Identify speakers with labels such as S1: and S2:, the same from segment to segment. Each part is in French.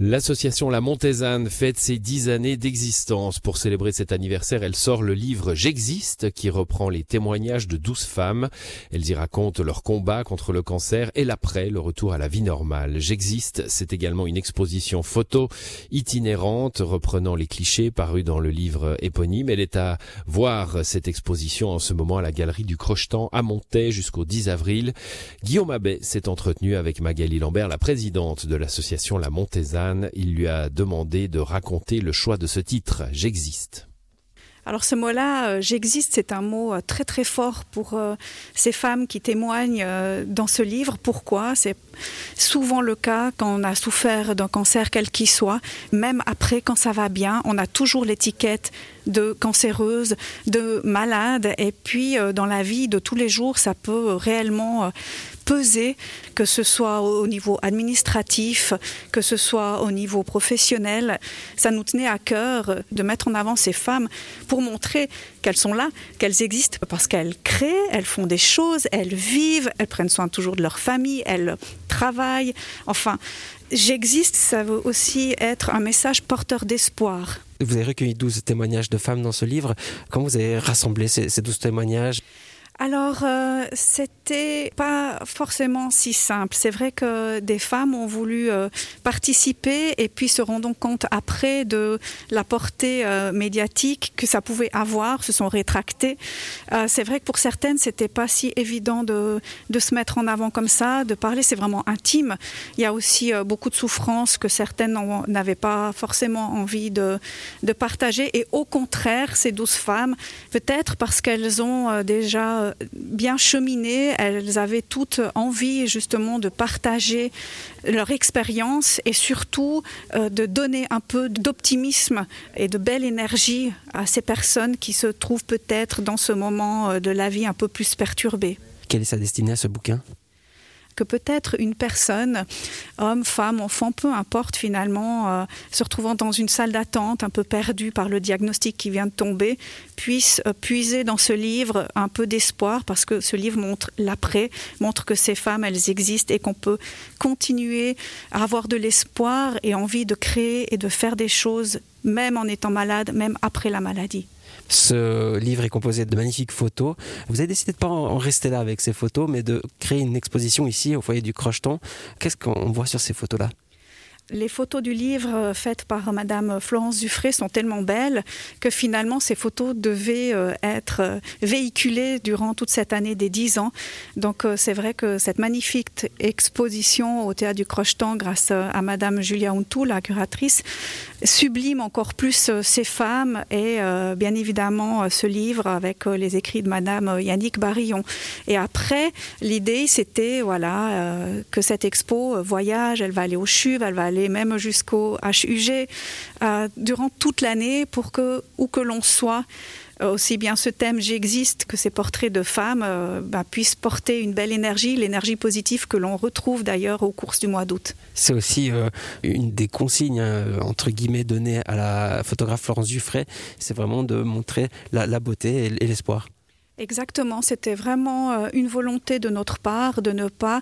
S1: L'association La Montésane fête ses dix années d'existence. Pour célébrer cet anniversaire, elle sort le livre J'existe, qui reprend les témoignages de douze femmes. Elles y racontent leur combat contre le cancer et l'après, le retour à la vie normale. J'existe, c'est également une exposition photo itinérante reprenant les clichés parus dans le livre éponyme. Elle est à voir cette exposition en ce moment à la galerie du Crochetan à Montaix jusqu'au 10 avril. Guillaume Abbé s'est entretenu avec Magali Lambert, la présidente de l'association La Il lui a demandé de raconter le choix de ce titre, J'existe.
S2: Alors ce mot-là, euh, j'existe, c'est un mot euh, très très fort pour euh, ces femmes qui témoignent dans ce livre. Pourquoi? C'est souvent le cas quand on a souffert d'un cancer quel qu'il soit, même après quand ça va bien, on a toujours l'étiquette de cancéreuse, de malade, et puis dans la vie de tous les jours, ça peut réellement peser, que ce soit au niveau administratif, que ce soit au niveau professionnel. Ça nous tenait à cœur de mettre en avant ces femmes pour montrer qu'elles sont là, qu'elles existent, parce qu'elles créent, elles font des choses, elles vivent, elles prennent soin toujours de leur famille, elles travaillent. Enfin, j'existe, ça veut aussi être un message porteur d'espoir.
S3: Vous avez recueilli 12 témoignages de femmes dans ce livre. Comment vous avez rassemblé ces, ces 12 témoignages?
S2: Alors, euh, c'était pas forcément si simple. C'est vrai que des femmes ont voulu euh, participer et puis se rendant compte après de la portée euh, médiatique que ça pouvait avoir, se sont rétractées. Euh, c'est vrai que pour certaines, c'était pas si évident de, se mettre en avant comme ça, de parler. C'est vraiment intime. Il y a aussi beaucoup de souffrances que certaines n'avaient pas forcément envie de, partager. Et au contraire, ces douze femmes, peut-être parce qu'elles ont déjà bien cheminées. Elles avaient toutes envie justement de partager leur expérience et surtout euh, de donner un peu d'optimisme et de belle énergie à ces personnes qui se trouvent peut-être dans ce moment euh, de la vie un peu plus perturbé.
S3: Quelle est sa destinée à ce bouquin?
S2: Que peut-être une personne, homme, femme, enfant, peu importe finalement, euh, se retrouvant dans une salle d'attente, un peu perdue par le diagnostic qui vient de tomber, puisse euh, puiser dans ce livre un peu d'espoir parce que ce livre montre l'après, montre que ces femmes, elles existent et qu'on peut continuer à avoir de l'espoir et envie de créer et de faire des choses même en étant malade, même après la maladie.
S3: Ce livre est composé de magnifiques photos. Vous avez décidé de ne pas en rester là avec ces photos, mais de créer une exposition ici au foyer du Crocheton. Qu'est-ce qu'on voit sur ces photos-là?
S2: Les photos du livre euh, faites par Madame Florence Dufray sont tellement belles que finalement ces photos devaient euh, être euh, véhiculées durant toute cette année des dix ans. Donc c'est vrai que cette magnifique exposition au théâtre du Crocheton grâce à Madame Julia Untou, la curatrice, sublime encore plus ces femmes et bien évidemment ce livre avec les écrits de Madame Yannick Barillon. Et après, l'idée c'était voilà que cette expo voyage, elle va aller au CHUV, elle va aller même jusqu'au HUG euh, durant toute l'année pour que, où que l'on soit, euh, aussi bien ce thème j'existe que ces portraits de femmes euh, bah, puissent porter une belle énergie, l'énergie positive que l'on retrouve d'ailleurs aux courses du mois d'août.
S3: C'est aussi une des consignes entre guillemets données à la photographe Florence Dufray, c'est vraiment de montrer la, beauté et l'espoir.
S2: Exactement, c'était vraiment une volonté de notre part de ne pas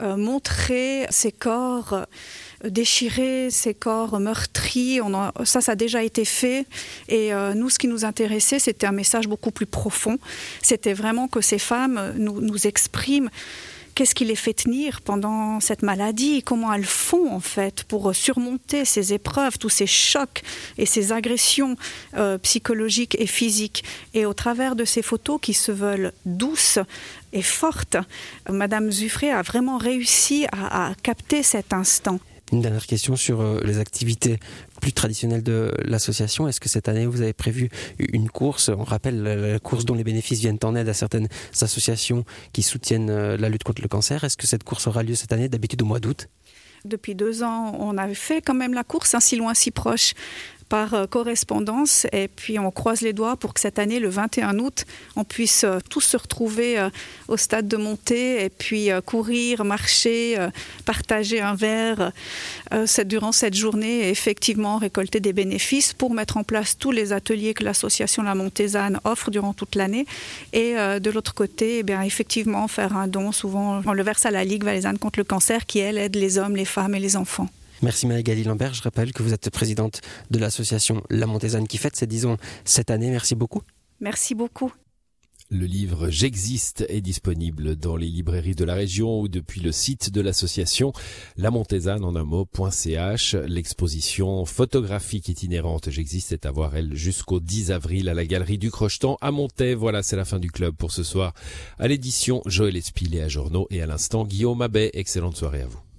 S2: montrer ces corps déchirer ces corps meurtris. Ça, ça a déjà été fait. Et euh, nous, ce qui nous intéressait, c'était un message beaucoup plus profond. C'était vraiment que ces femmes nous expriment qu'est-ce qui les fait tenir pendant cette maladie, comment elles font en fait pour surmonter ces épreuves, tous ces chocs et ces agressions euh, psychologiques et physiques. Et au travers de ces photos qui se veulent douces et fortes, Madame Zuffré a vraiment réussi à capter cet instant.
S3: Une dernière question sur euh, les activités plus traditionnelles de l'association. Est-ce que cette année, vous avez prévu une course? On rappelle la course dont les bénéfices viennent en aide à certaines associations qui soutiennent euh, la lutte contre le cancer. Est-ce que cette course aura lieu cette année, d'habitude au mois d'août
S2: depuis deux ans, on avait fait quand même la course, si loin, si proche, par correspondance. Et puis on croise les doigts pour que cette année, le 21 août, on puisse tous se retrouver au stade de montée et puis courir, marcher, partager un verre durant cette journée et effectivement récolter des bénéfices pour mettre en place tous les ateliers que l'association La Montésane offre durant toute l'année. Et de l'autre côté, eh bien, effectivement, faire un don. Souvent, on le verse à la Ligue valaisanne contre le cancer qui, elle, aide les hommes, les femmes et les enfants.
S3: Merci Magali Lambert. Je rappelle que vous êtes présidente de l'association La Montésane qui fête ses 10 ans cette année. Merci beaucoup.
S2: Merci beaucoup.
S1: Le livre J'existe est disponible dans les librairies de la région ou depuis le site de l'association La Montésane en un mot.ch. L'exposition photographique itinérante J'existe est à voir elle jusqu'au 10 avril à la galerie du Crochetan à Montaix. Voilà, c'est la fin du club pour ce soir. À l'édition Joël Espilé à Journaux et à l'instant Guillaume Abbé. Excellente soirée à vous.